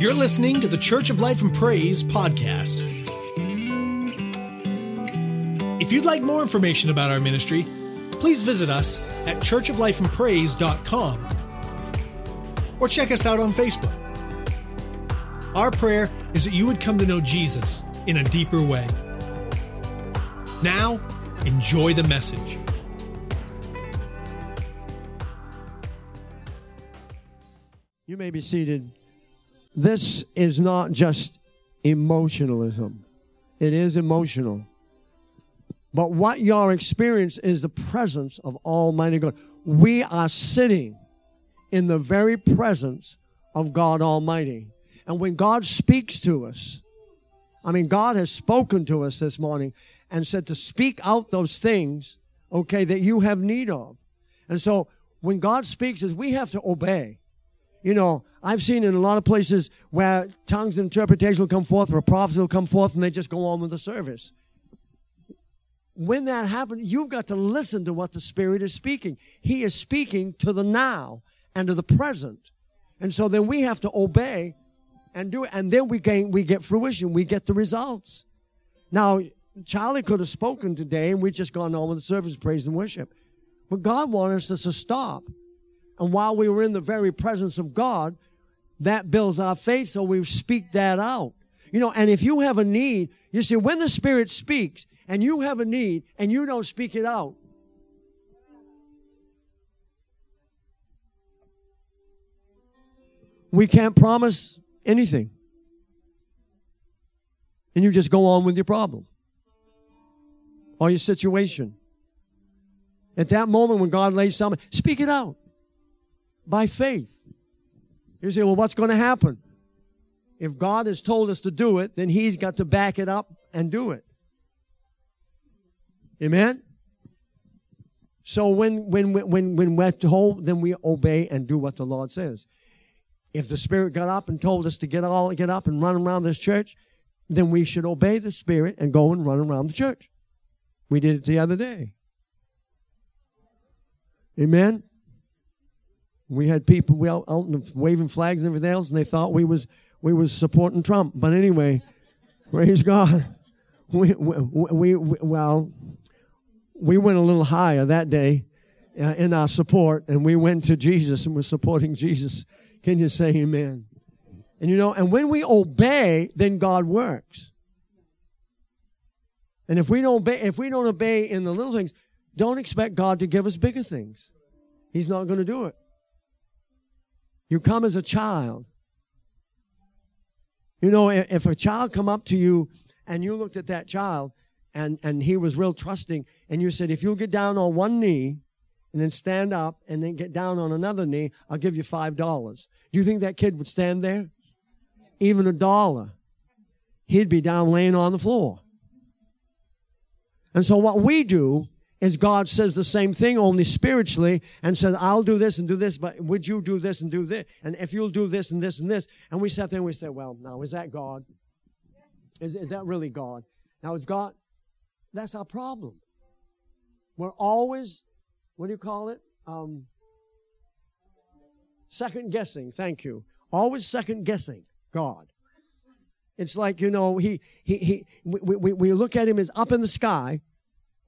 You're listening to the Church of Life and Praise podcast. If you'd like more information about our ministry, please visit us at churchoflifeandpraise.com or check us out on Facebook. Our prayer is that you would come to know Jesus in a deeper way. Now, enjoy the message. You may be seated. This is not just emotionalism, it is emotional. But what you're experiencing is the presence of Almighty God. We are sitting in the very presence of God Almighty. And when God speaks to us, I mean, God has spoken to us this morning and said to speak out those things, okay, that you have need of. And so when God speaks, is we have to obey. You know, I've seen in a lot of places where tongues and interpretation will come forth, where prophecy will come forth, and they just go on with the service. When that happens, you've got to listen to what the Spirit is speaking. He is speaking to the now and to the present. And so then we have to obey and do it. And then we gain, we get fruition. We get the results. Now, Charlie could have spoken today and we just gone on with the service, praise and worship. But God wanted us to stop. And while we were in the very presence of God, that builds our faith, so we speak that out. You know, and if you have a need, you see, when the Spirit speaks and you have a need and you don't speak it out, we can't promise anything. And you just go on with your problem or your situation. At that moment when God lays something, speak it out by faith. You say, well, what's going to happen? If God has told us to do it, then He's got to back it up and do it. Amen? So when, when, when, when we're told, then we obey and do what the Lord says. If the Spirit got up and told us to get all get up and run around this church, then we should obey the Spirit and go and run around the church. We did it the other day. Amen. We had people we out, out waving flags and everything else, and they thought we was we was supporting Trump. But anyway, praise God. We, we, we, well, we went a little higher that day uh, in our support, and we went to Jesus and we're supporting Jesus. Can you say Amen? And you know, and when we obey, then God works. And if we don't obey, if we don't obey in the little things, don't expect God to give us bigger things. He's not going to do it. You come as a child. You know, if a child come up to you and you looked at that child and, and he was real trusting and you said, if you'll get down on one knee and then stand up and then get down on another knee, I'll give you five dollars. Do you think that kid would stand there? Even a dollar. He'd be down laying on the floor. And so what we do is God says the same thing only spiritually and says, I'll do this and do this, but would you do this and do this? And if you'll do this and this and this, and we sit there and we say, well, now, is that God? Is, is that really God? Now, is God? That's our problem. We're always, what do you call it? Um, second guessing. Thank you. Always second guessing God. It's like, you know, he, he, he, we, we, we look at him as up in the sky,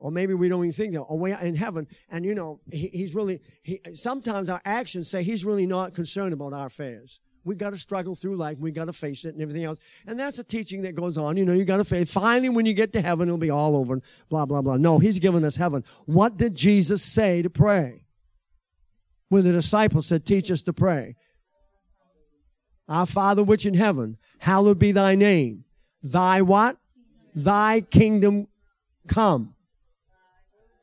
or maybe we don't even think that, away in heaven, and you know, he, he's really, he, sometimes our actions say he's really not concerned about our affairs. We got to struggle through life. We got to face it and everything else. And that's a teaching that goes on. You know, you got to face. Finally, when you get to heaven, it'll be all over. Blah blah blah. No, He's given us heaven. What did Jesus say to pray? When the disciples said, "Teach us to pray." Our Father which in heaven, hallowed be Thy name. Thy what? Thy kingdom come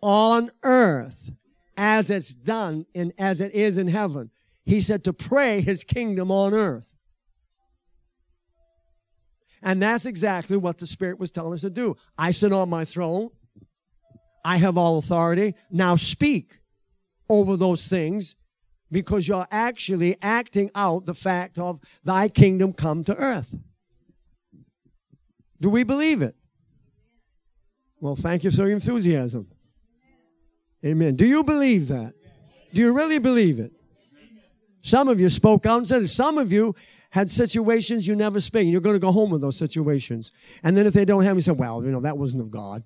on earth as it's done in as it is in heaven. He said to pray his kingdom on earth. And that's exactly what the Spirit was telling us to do. I sit on my throne. I have all authority. Now speak over those things because you're actually acting out the fact of thy kingdom come to earth. Do we believe it? Well, thank you for your enthusiasm. Amen. Do you believe that? Do you really believe it? Some of you spoke out and said it. Some of you had situations you never speak. You're going to go home with those situations. And then if they don't have, you say, well, you know, that wasn't of God.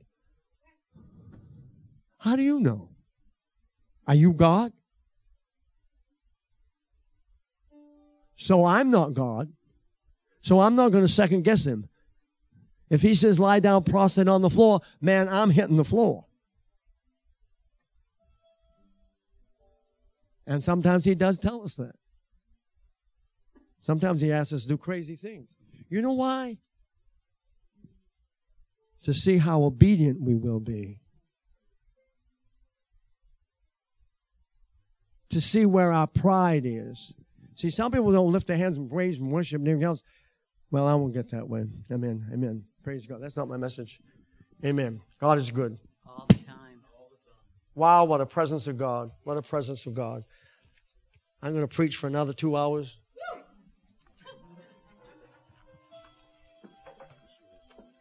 How do you know? Are you God? So I'm not God. So I'm not going to second guess him. If he says lie down prostrate on the floor, man, I'm hitting the floor. And sometimes he does tell us that. Sometimes he asks us to do crazy things. You know why? To see how obedient we will be. To see where our pride is. See, some people don't lift their hands and praise and worship and everything else. Well, I won't get that way. Amen. Amen. Praise God. That's not my message. Amen. God is good. All the time. Wow, what a presence of God. What a presence of God. I'm going to preach for another two hours.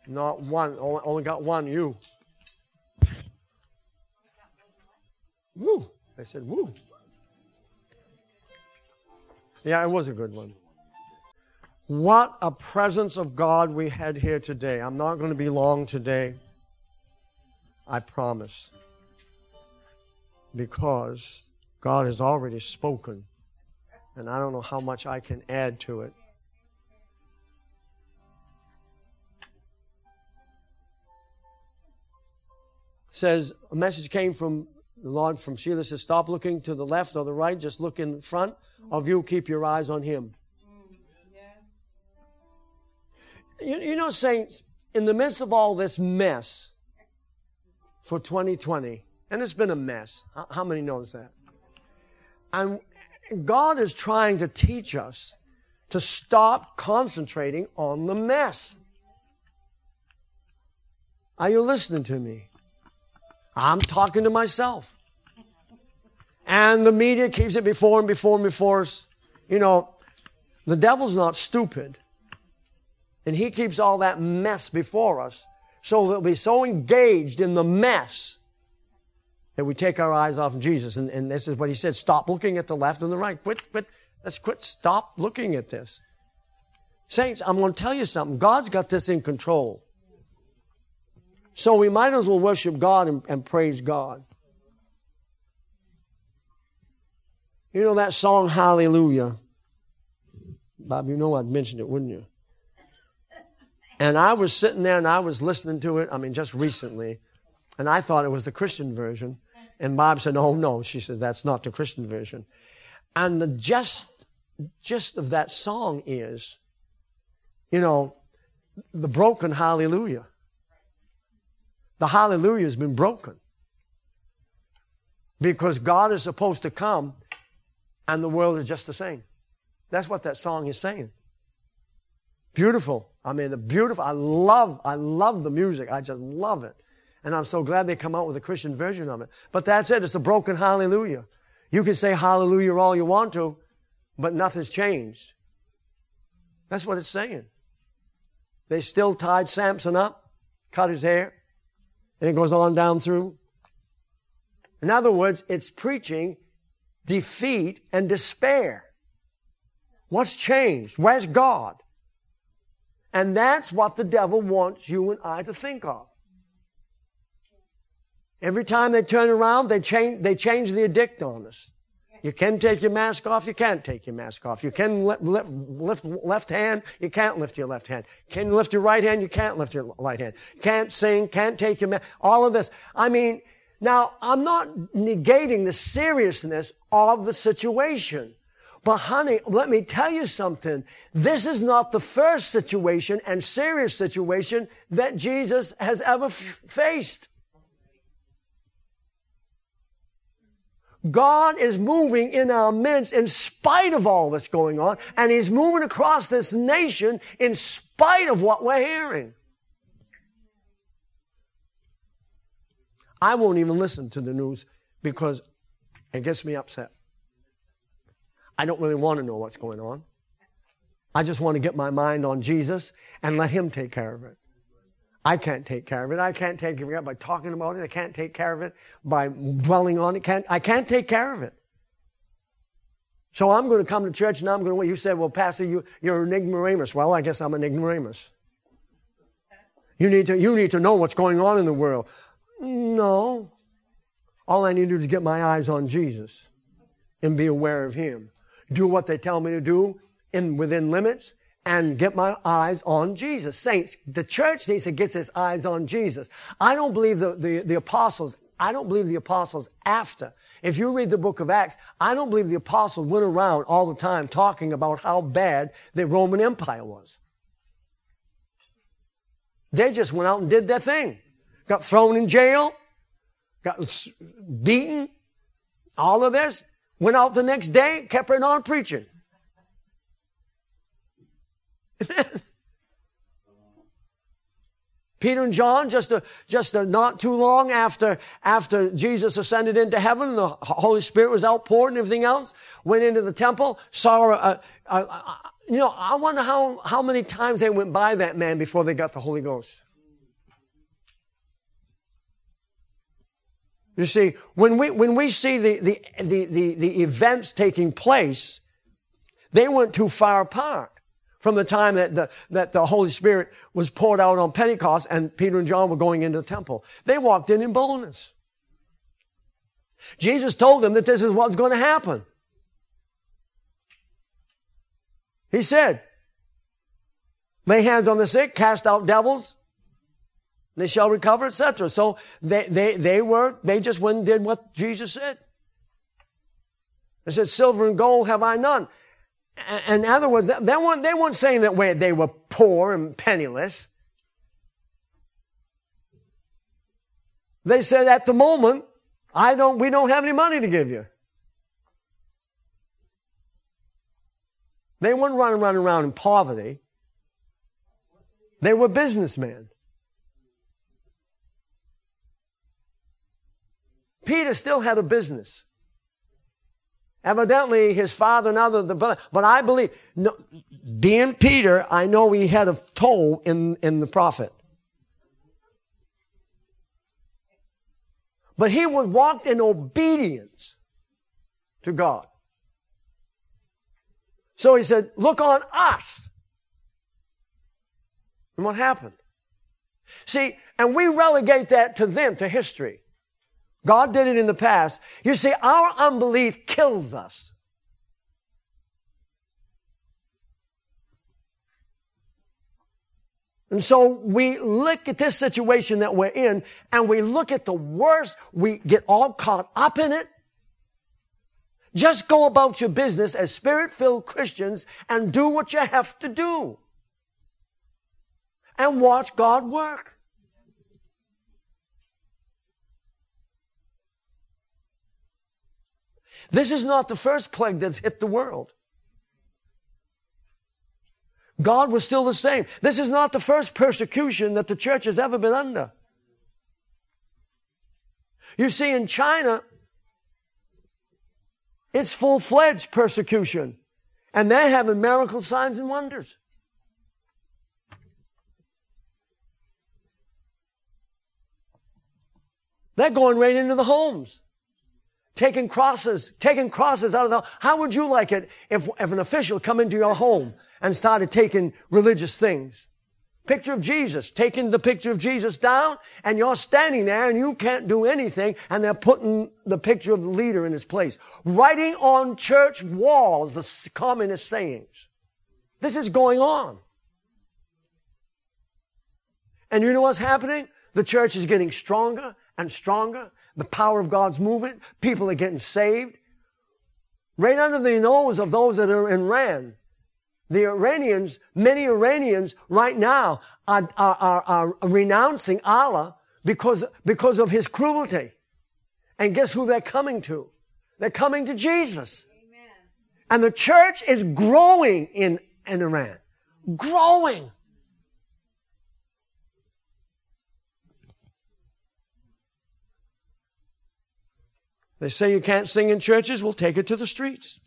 Not one. Only, got one, you. Woo. I said, woo. Yeah, it was a good one. What a presence of God we had here today. I'm not going to be long today. I promise. Because God has already spoken, and I don't know how much I can add to it. Says a message came from the Lord from Sheila says, Stop looking to the left or the right, just look in front of you, keep your eyes on Him. Mm, you, you know, saints, in the midst of all this mess for 2020, and it's been a mess. How, how many knows that? And God is trying to teach us to stop concentrating on the mess. Are you listening to me? I'm talking to myself. And the media keeps it before and before and before us. You know, the devil's not stupid. And he keeps all that mess before us. So we'll be so engaged in the mess that we take our eyes off of Jesus. And, and this is what he said stop looking at the left and the right. Quit, quit, let's quit, stop looking at this. Saints, I'm going to tell you something. God's got this in control. So we might as well worship God and, and praise God. You know that song, Hallelujah? Bob, you know I'd mentioned it, wouldn't you? And I was sitting there and I was listening to it, I mean, just recently, and I thought it was the Christian version. And Bob said, Oh, no. She said, That's not the Christian version. And the gist, gist of that song is, you know, the broken hallelujah. The hallelujah has been broken. Because God is supposed to come and the world is just the same. That's what that song is saying. Beautiful. I mean, the beautiful. I love, I love the music. I just love it. And I'm so glad they come out with a Christian version of it. But that's it. It's a broken hallelujah. You can say hallelujah all you want to, but nothing's changed. That's what it's saying. They still tied Samson up, cut his hair, and it goes on down through. In other words, it's preaching defeat and despair. What's changed? Where's God? And that's what the devil wants you and I to think of. Every time they turn around, they change, they change the addict on us. You can take your mask off, you can't take your mask off. You can lift, lift, lift left hand, you can't lift your left hand. Can lift your right hand, you can't lift your right hand. Can't sing, can't take your mask. All of this. I mean, now I'm not negating the seriousness of the situation. But honey, let me tell you something. This is not the first situation and serious situation that Jesus has ever f- faced. God is moving in our midst in spite of all that's going on, and He's moving across this nation in spite of what we're hearing. I won't even listen to the news because it gets me upset. I don't really want to know what's going on. I just want to get my mind on Jesus and let Him take care of it. I can't take care of it. I can't take care of it by talking about it. I can't take care of it by dwelling on it. Can't, I can't take care of it. So I'm going to come to church and I'm going to wait. You said, well, Pastor, you, you're an ignoramus. Well, I guess I'm an ignoramus. You need to, you need to know what's going on in the world. No. All I need to do is get my eyes on Jesus and be aware of Him. Do what they tell me to do in, within limits and get my eyes on Jesus. Saints, the church needs to get its eyes on Jesus. I don't believe the, the, the apostles, I don't believe the apostles after. If you read the book of Acts, I don't believe the apostles went around all the time talking about how bad the Roman Empire was. They just went out and did their thing. Got thrown in jail, got beaten, all of this. Went out the next day, kept right on preaching. Peter and John, just a, just a, not too long after, after Jesus ascended into heaven the Holy Spirit was outpoured and everything else, went into the temple, saw a, a, a, you know, I wonder how, how many times they went by that man before they got the Holy Ghost. You see, when we, when we see the, the, the, the, the events taking place, they weren't too far apart from the time that the, that the Holy Spirit was poured out on Pentecost and Peter and John were going into the temple. They walked in in boldness. Jesus told them that this is what's going to happen. He said, lay hands on the sick, cast out devils, they shall recover, etc. So they, they, they were, they just went and did what Jesus said. They said, silver and gold have I none. In other words, they weren't, they weren't saying that they were poor and penniless. They said, at the moment, I don't, we don't have any money to give you. They weren't running, running around in poverty. They were businessmen. Peter still had a business. Evidently, his father and other, the, brother, but I believe, no, being Peter, I know he had a toe in, in the profit. But he was walked in obedience to God. So he said, look on us. And what happened? See, and we relegate that to them, to history. God did it in the past. You see, our unbelief kills us. And so we look at this situation that we're in and we look at the worst. We get all caught up in it. Just go about your business as spirit-filled Christians and do what you have to do. And watch God work. This is not the first plague that's hit the world. God was still the same. This is not the first persecution that the church has ever been under. You see, in China, it's full fledged persecution. And they're having miracle signs and wonders. They're going right into the homes taking crosses, taking crosses out of the, how would you like it if, if an official come into your home and started taking religious things? Picture of Jesus, taking the picture of Jesus down, and you're standing there and you can't do anything, and they're putting the picture of the leader in his place. Writing on church walls the communist sayings. This is going on. And you know what's happening? The church is getting stronger and stronger the power of God's moving. People are getting saved. Right under the nose of those that are in Iran. The Iranians, many Iranians right now are, are, are, are renouncing Allah because, because of his cruelty. And guess who they're coming to? They're coming to Jesus. Amen. And the church is growing in, in Iran. Growing. They say you can't sing in churches, we'll take it to the streets.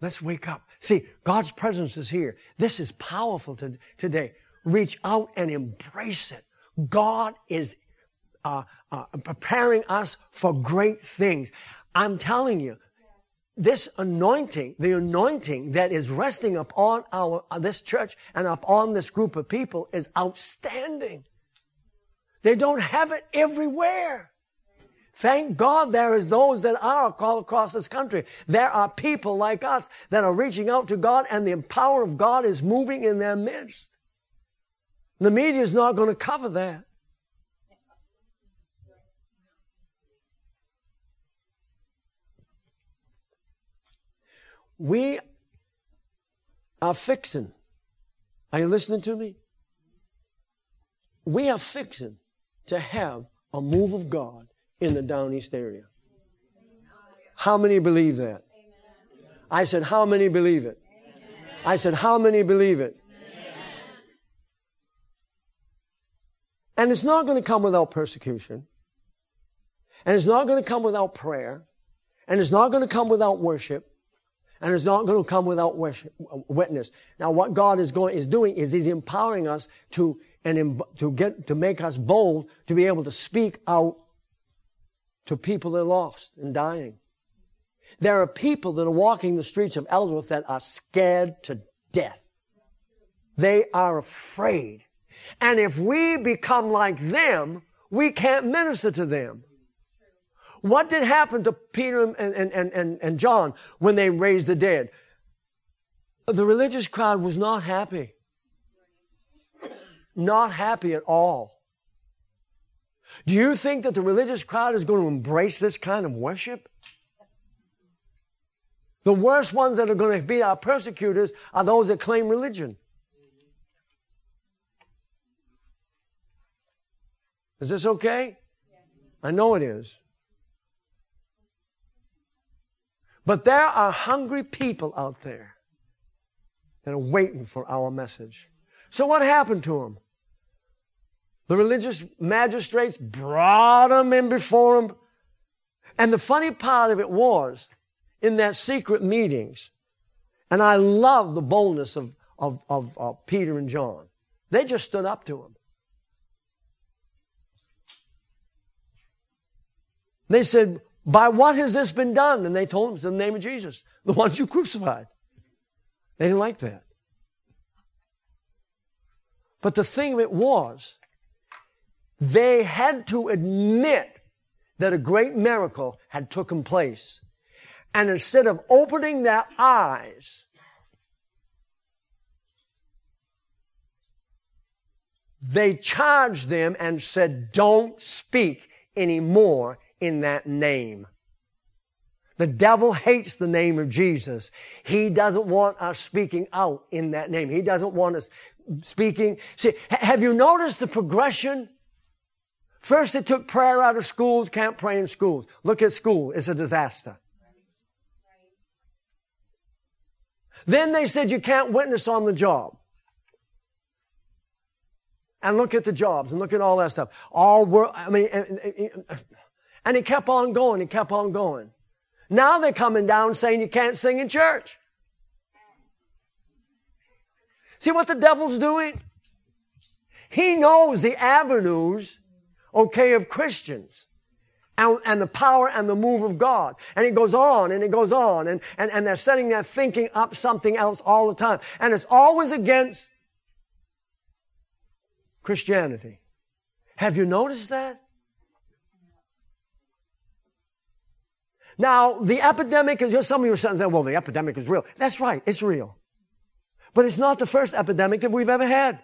Let's wake up. See, God's presence is here. This is powerful to, today. Reach out and embrace it. God is uh, uh, preparing us for great things. I'm telling you, this anointing, the anointing that is resting upon our, uh, this church and upon this group of people is outstanding. They don't have it everywhere. Thank God there is those that are all across this country. There are people like us that are reaching out to God and the power of God is moving in their midst. The media is not going to cover that. We are fixing. Are you listening to me? We are fixing to have a move of God in the Down East area. How many believe that? I said, How many believe it? I said, How many believe it? And it's not going to come without persecution. And it's not going to come without prayer. And it's not going to come without worship. And it's not going to come without witness. Now, what God is going, is doing is He's empowering us to, and to get, to make us bold to be able to speak out to people that are lost and dying. There are people that are walking the streets of Ellsworth that are scared to death. They are afraid. And if we become like them, we can't minister to them. What did happen to Peter and, and, and, and, John when they raised the dead? The religious crowd was not happy. Not happy at all. Do you think that the religious crowd is going to embrace this kind of worship? The worst ones that are going to be our persecutors are those that claim religion. Is this okay? I know it is. But there are hungry people out there that are waiting for our message. So what happened to them? The religious magistrates brought them in before them. And the funny part of it was, in that secret meetings, and I love the boldness of, of, of, Peter and John. They just stood up to him. They said, By what has this been done? And they told him, It's in the name of Jesus, the ones you crucified. They didn't like that. But the thing of it was, they had to admit that a great miracle had taken place. And instead of opening their eyes, they charged them and said, don't speak anymore in that name. The devil hates the name of Jesus. He doesn't want us speaking out in that name. He doesn't want us speaking. See, have you noticed the progression? First, they took prayer out of schools, can't pray in schools. Look at school, it's a disaster. Then they said you can't witness on the job. And look at the jobs and look at all that stuff. All work, I mean, and, it kept on going, it kept on going. Now they're coming down saying you can't sing in church. See what the devil's doing? He knows the avenues okay, of Christians. And, and, the power and the move of God. And it goes on and it goes on and, and, and they're setting their thinking up something else all the time. And it's always against Christianity. Have you noticed that? Now, the epidemic is just some of you are saying, well, the epidemic is real. That's right, it's real. But it's not the first epidemic that we've ever had.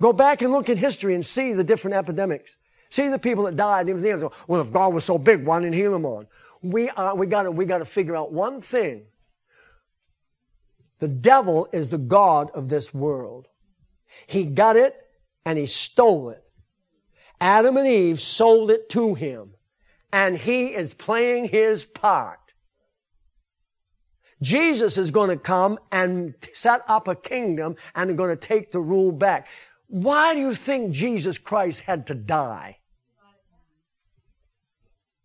Go back and look at history and see the different epidemics. See the people that died and everything. Well, if God was so big, why didn't he heal them on? We, are, we gotta, we gotta figure out one thing. The devil is the God of this world. He got it and he stole it. Adam and Eve sold it to him and he is playing his part. Jesus is going to come and set up a kingdom and going to take the rule back. Why do you think Jesus Christ had to die?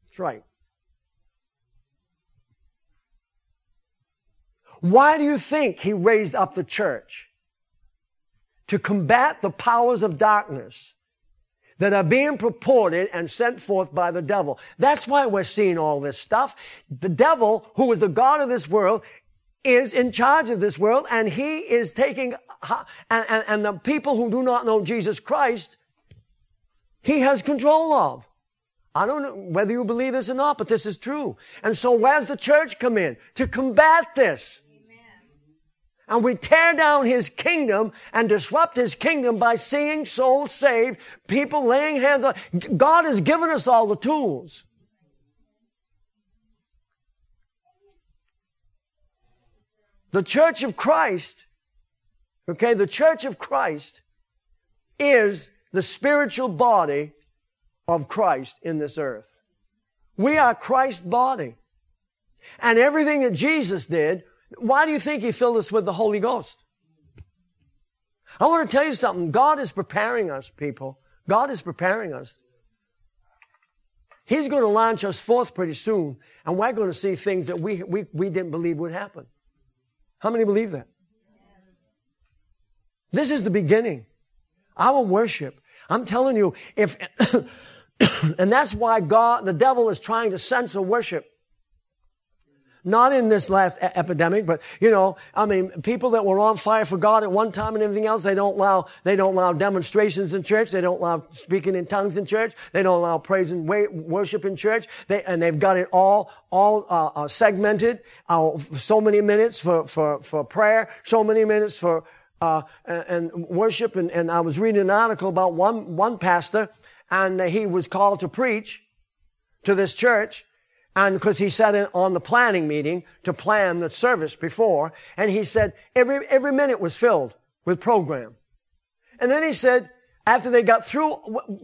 That's right. Why do you think he raised up the church? to combat the powers of darkness that are being purported and sent forth by the devil. That's why we're seeing all this stuff. The devil, who is the God of this world, is in charge of this world and he is taking, and, and, and the people who do not know Jesus Christ, he has control of. I don't know whether you believe this or not, but this is true. And so where's the church come in? To combat this. And we tear down his kingdom and disrupt his kingdom by seeing souls saved, people laying hands on. God has given us all the tools. The church of Christ, okay, the church of Christ is the spiritual body of Christ in this earth. We are Christ's body. And everything that Jesus did, why do you think he filled us with the Holy Ghost? I want to tell you something. God is preparing us, people. God is preparing us. He's going to launch us forth pretty soon, and we're going to see things that we, we, we didn't believe would happen. How many believe that? This is the beginning. Our worship. I'm telling you, if and that's why God, the devil is trying to censor worship. Not in this last e- epidemic, but you know, I mean, people that were on fire for God at one time and everything else, they don't allow, they don't allow demonstrations in church. They don't allow speaking in tongues in church. They don't allow praise and worship in church. They, and they've got it all, all, uh, uh, segmented, uh, so many minutes for, for, for prayer, so many minutes for, uh, and, and worship. And, and I was reading an article about one, one pastor and he was called to preach to this church. And because he sat in on the planning meeting to plan the service before, and he said every, every minute was filled with program. And then he said, after they got through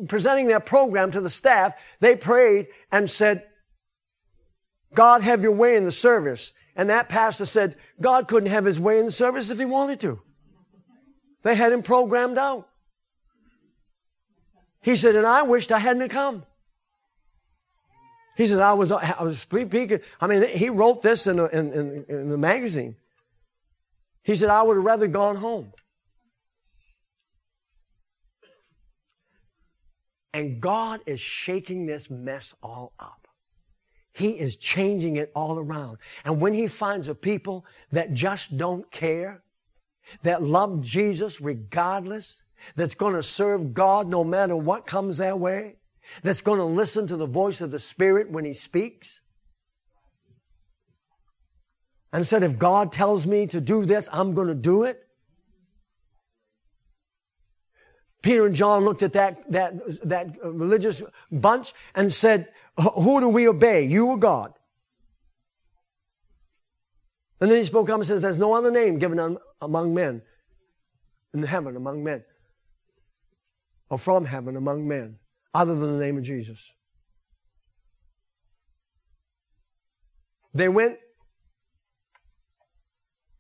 presenting their program to the staff, they prayed and said, God have your way in the service. And that pastor said, God couldn't have his way in the service if he wanted to. They had him programmed out. He said, and I wished I hadn't come. He said, I was, I was speaking. I mean, he wrote this in, a, in, in, in the magazine. He said, I would have rather gone home. And God is shaking this mess all up. He is changing it all around. And when he finds a people that just don't care, that love Jesus regardless, that's going to serve God no matter what comes their way, that's going to listen to the voice of the Spirit when He speaks. And said, if God tells me to do this, I'm going to do it. Peter and John looked at that, that, that religious bunch and said, who do we obey, you or God? And then he spoke up and says, there's no other name given among men in heaven among men or from heaven among men other than the name of Jesus. They went,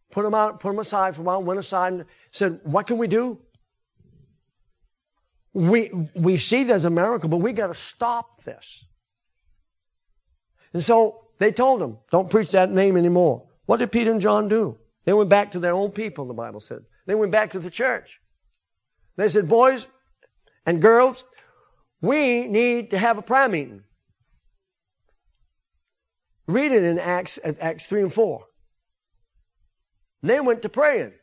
put them out, put them aside for a while, went aside and said, What can we do? We, we see there's a miracle, but we got to stop this. And so they told him, Don't preach that name anymore. What did Peter and John do? They went back to their own people, the Bible said. They went back to the church. They said, Boys, and girls, we need to have a prayer meeting. Read it in Acts, Acts 3 and 4. And they went to praying.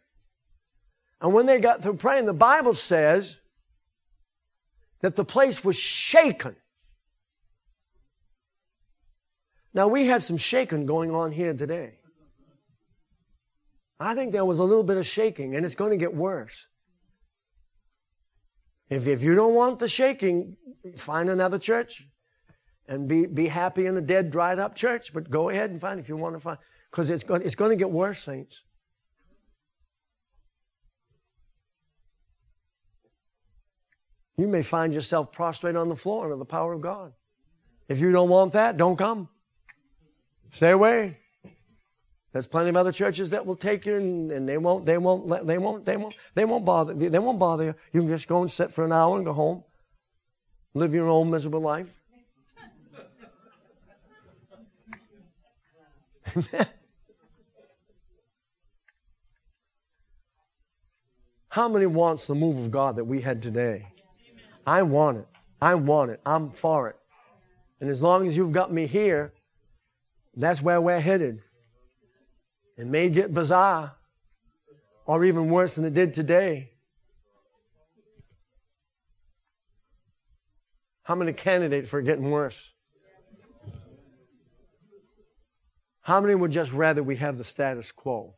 And when they got through praying, the Bible says that the place was shaken. Now, we had some shaking going on here today. I think there was a little bit of shaking, and it's going to get worse. If, if you don't want the shaking, find another church and be, be happy in a dead, dried up church. But go ahead and find if you want to find, because it's going, it's going to get worse, saints. You may find yourself prostrate on the floor under the power of God. If you don't want that, don't come. Stay away. There's plenty of other churches that will take you and, and they won't, they won't, let, they won't, they won't, they won't bother, they won't bother you. You can just go and sit for an hour and go home. Live your own miserable life. How many wants the move of God that we had today? I want it. I want it. I'm for it. And as long as you've got me here, that's where we're headed. It may get bizarre or even worse than it did today. How many candidates for getting worse? How many would just rather we have the status quo?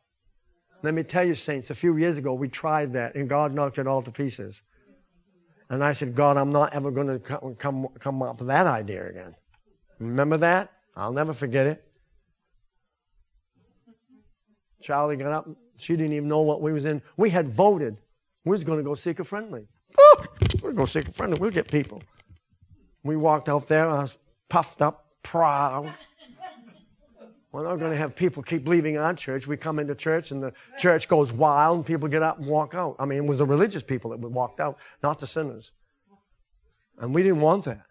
Let me tell you, saints, a few years ago we tried that and God knocked it all to pieces. And I said, God, I'm not ever going to come, come, come up with that idea again. Remember that? I'll never forget it. Charlie got up. She didn't even know what we was in. We had voted. We was going to go seeker friendly. We're going to go seeker friendly. We'll get people. We walked out there. I was puffed up, proud. We're not going to have people keep leaving our church. We come into church and the church goes wild and people get up and walk out. I mean, it was the religious people that walked out, not the sinners. And we didn't want that.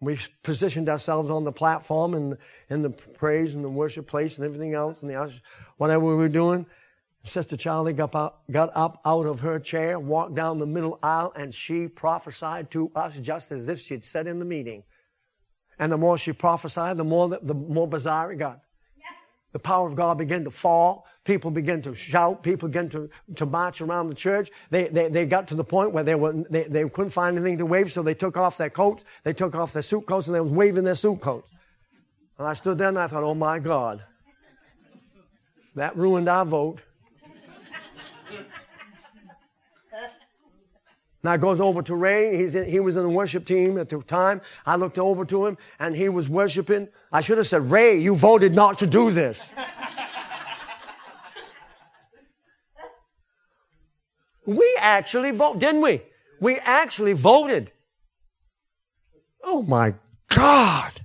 We positioned ourselves on the platform and in the praise and the worship place and everything else and the whatever we were doing. Sister Charlie got up, got up out of her chair, walked down the middle aisle, and she prophesied to us just as if she'd said in the meeting. And the more she prophesied, the more the, the more bizarre it got. The power of God began to fall. People began to shout. People began to, to march around the church. They, they, they got to the point where they, were, they, they couldn't find anything to wave, so they took off their coats. They took off their suit coats and they were waving their suit coats. And I stood there and I thought, oh my God. That ruined our vote. And I goes over to Ray. He's in, he was in the worship team at the time. I looked over to him and he was worshiping. I should have said, Ray, you voted not to do this. We actually voted, didn't we? We actually voted. Oh my God.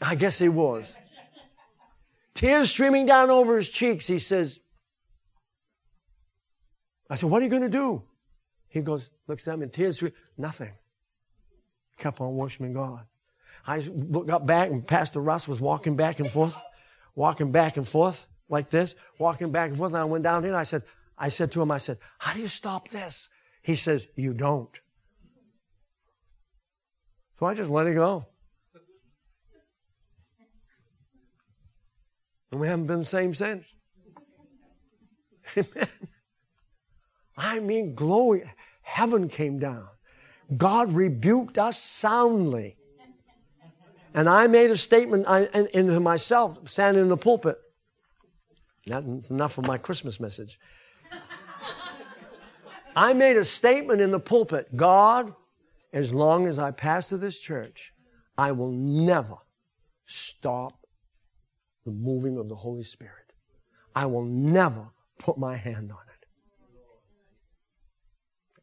I guess he was. Tears streaming down over his cheeks. He says, I said, What are you going to do? He goes, looks at me tears, nothing. Kept on worshiping God. I got back and Pastor Russ was walking back and forth, walking back and forth like this, walking back and forth. And I went down here I said, I said to him, I said, How do you stop this? He says, You don't. So I just let it go. And we haven't been the same since. Amen. I mean, glory, heaven came down. God rebuked us soundly. And I made a statement in into myself, standing in the pulpit. That's enough of my Christmas message. I made a statement in the pulpit God, as long as I pastor this church, I will never stop the moving of the Holy Spirit. I will never put my hand on it.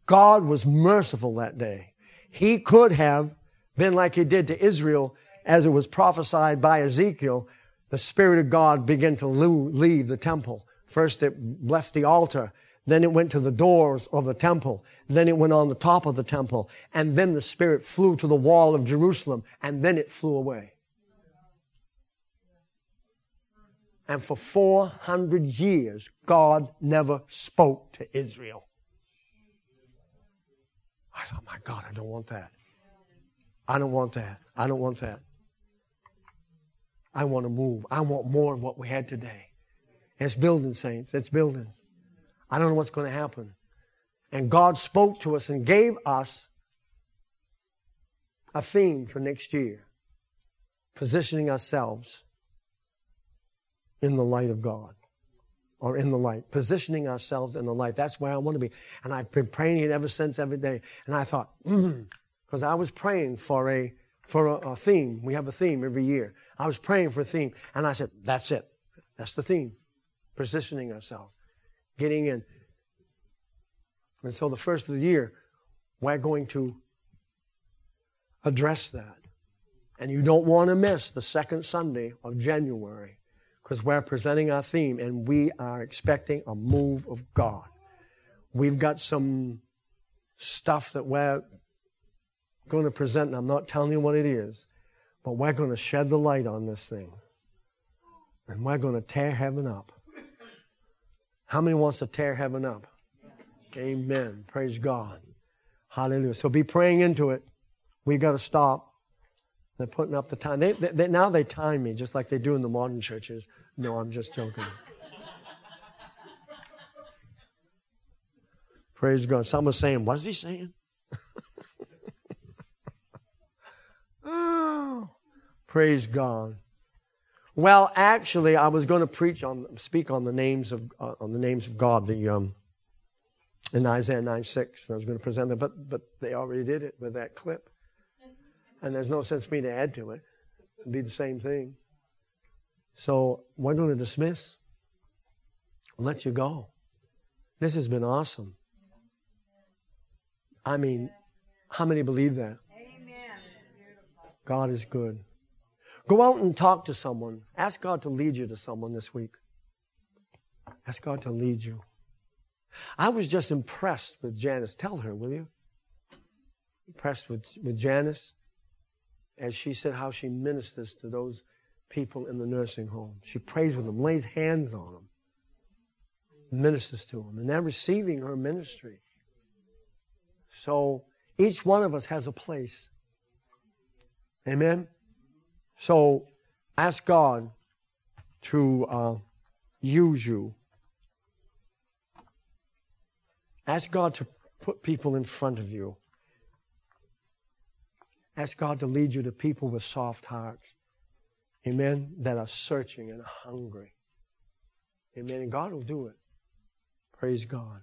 God was merciful that day. He could have been like he did to Israel as it was prophesied by Ezekiel. The Spirit of God began to leave the temple. First it left the altar. Then it went to the doors of the temple. Then it went on the top of the temple. And then the Spirit flew to the wall of Jerusalem. And then it flew away. And for 400 years, God never spoke to Israel. I thought, my God, I don't want that. I don't want that. I don't want that. I want to move. I want more of what we had today. It's building, saints. It's building. I don't know what's going to happen. And God spoke to us and gave us a theme for next year positioning ourselves in the light of God or in the light, positioning ourselves in the light. That's where I want to be. And I've been praying it ever since every day. And I thought, because mm, I was praying for a for a, a, theme. We have a theme every year. I was praying for a theme, and I said, "That's it. That's the theme. Positioning ourselves, getting in." And so the first of the year, we're going to address that. And you don't want to miss the second Sunday of January because we're presenting our theme and we are expecting a move of God. We've got some stuff that we're going to present, and I'm not telling you what it is, but we're going to shed the light on this thing. And we're going to tear heaven up. How many wants to tear heaven up? Amen. Praise God. Hallelujah. So be praying into it. We've got to stop. They're putting up the time. They, they, they, now they time me just like they do in the modern churches. No, I'm just joking. Praise God. Someone's saying, What is he saying? Ah. Praise God. Well, actually, I was going to preach on, speak on the names of, uh, on the names of God, the, um, in Isaiah 9 6. And I was going to present that, but, but they already did it with that clip. And there's no sense for me to add to it. It'd be the same thing. So we're going to dismiss. I'll let you go. This has been awesome. I mean, how many believe that? Amen. God is good. Go out and talk to someone. Ask God to lead you to someone this week. Ask God to lead you. I was just impressed with Janice. Tell her, will you? Impressed with, with Janice as she said how she ministers to those people in the nursing home. She prays with them, lays hands on them, ministers to them, and they're receiving her ministry. So each one of us has a place. Amen? So ask God to uh, use you. Ask God to put people in front of you. Ask God to lead you to people with soft hearts. Amen. That are searching and hungry. Amen. And God will do it. Praise God.